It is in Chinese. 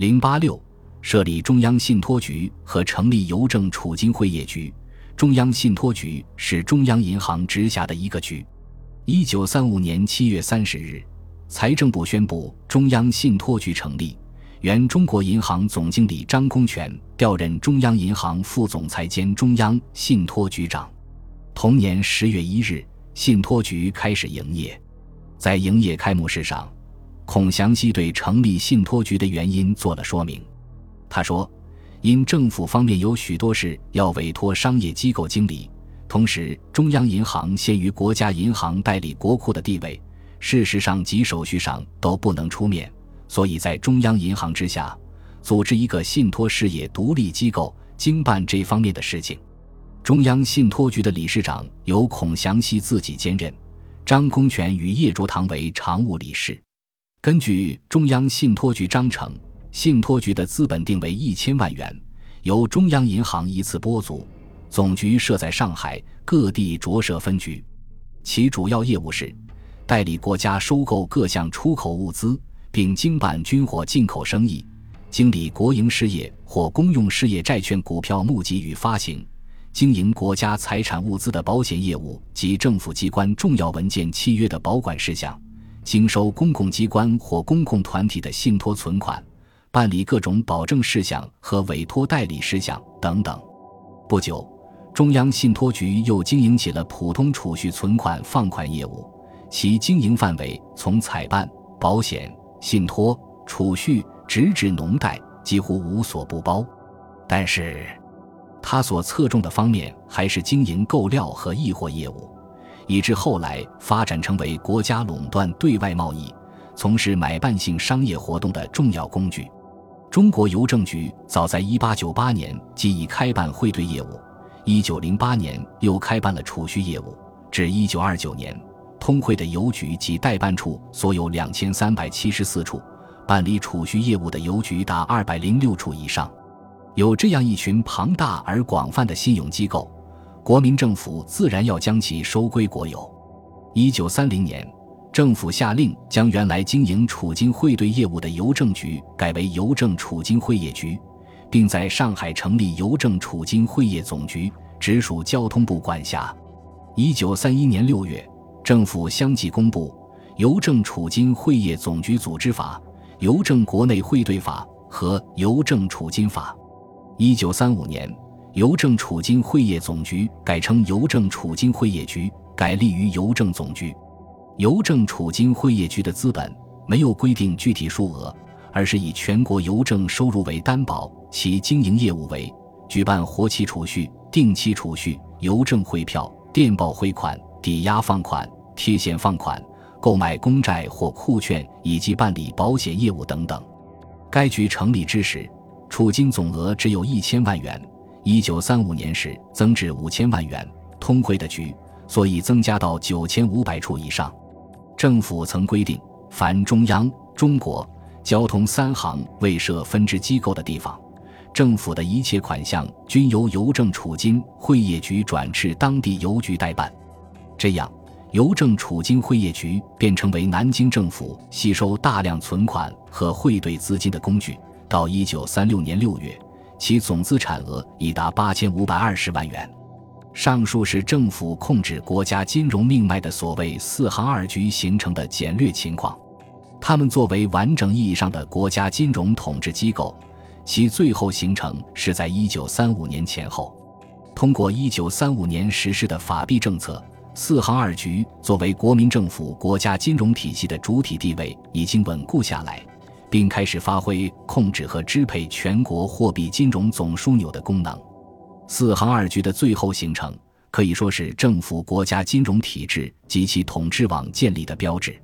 零八六，设立中央信托局和成立邮政储金汇业局。中央信托局是中央银行直辖的一个局。一九三五年七月三十日，财政部宣布中央信托局成立，原中国银行总经理张公权调任中央银行副总裁兼中央信托局长。同年十月一日，信托局开始营业。在营业开幕式上。孔祥熙对成立信托局的原因做了说明。他说：“因政府方面有许多事要委托商业机构经理，同时中央银行限于国家银行代理国库的地位，事实上及手续上都不能出面，所以在中央银行之下，组织一个信托事业独立机构经办这方面的事情。中央信托局的理事长由孔祥熙自己兼任，张公权与叶卓堂为常务理事。”根据中央信托局章程，信托局的资本定为一千万元，由中央银行依次拨足，总局设在上海，各地着设分局。其主要业务是代理国家收购各项出口物资，并经办军火进口生意；经理国营事业或公用事业债券股票募集与发行；经营国家财产物资的保险业务及政府机关重要文件契约的保管事项。经收公共机关或公共团体的信托存款，办理各种保证事项和委托代理事项等等。不久，中央信托局又经营起了普通储蓄存款放款业务，其经营范围从采办、保险、信托、储蓄直至农贷，几乎无所不包。但是，他所侧重的方面还是经营购料和易货业务。以致后来发展成为国家垄断对外贸易、从事买办性商业活动的重要工具。中国邮政局早在1898年即已开办汇兑业务，1908年又开办了储蓄业务，至1929年，通汇的邮局及代办处所有2374处，办理储蓄业务的邮局达206处以上。有这样一群庞大而广泛的信用机构。国民政府自然要将其收归国有。一九三零年，政府下令将原来经营储金汇兑业务的邮政局改为邮政储金汇业局，并在上海成立邮政储金汇业总局，直属交通部管辖。一九三一年六月，政府相继公布《邮政储金汇业总局组织法》《邮政国内汇兑法》和《邮政储金法》。一九三五年。邮政储金汇业总局改称邮政储金汇业局，改立于邮政总局。邮政储金汇业局的资本没有规定具体数额，而是以全国邮政收入为担保，其经营业务为举办活期储蓄、定期储蓄、邮政汇票、电报汇款、抵押放款、贴现放款、购买公债或库券，以及办理保险业务等等。该局成立之时，储金总额只有一千万元。一九三五年时增至五千万元，通汇的局所以增加到九千五百处以上。政府曾规定，凡中央、中国交通三行未设分支机构的地方，政府的一切款项均由邮政储金汇业局转至当地邮局代办。这样，邮政储金汇业局便成为南京政府吸收大量存款和汇兑资金的工具。到一九三六年六月。其总资产额已达八千五百二十万元。上述是政府控制国家金融命脉的所谓“四行二局”形成的简略情况。他们作为完整意义上的国家金融统治机构，其最后形成是在一九三五年前后。通过一九三五年实施的法币政策，“四行二局”作为国民政府国家金融体系的主体地位已经稳固下来。并开始发挥控制和支配全国货币金融总枢纽的功能。四行二局的最后形成，可以说是政府国家金融体制及其统治网建立的标志。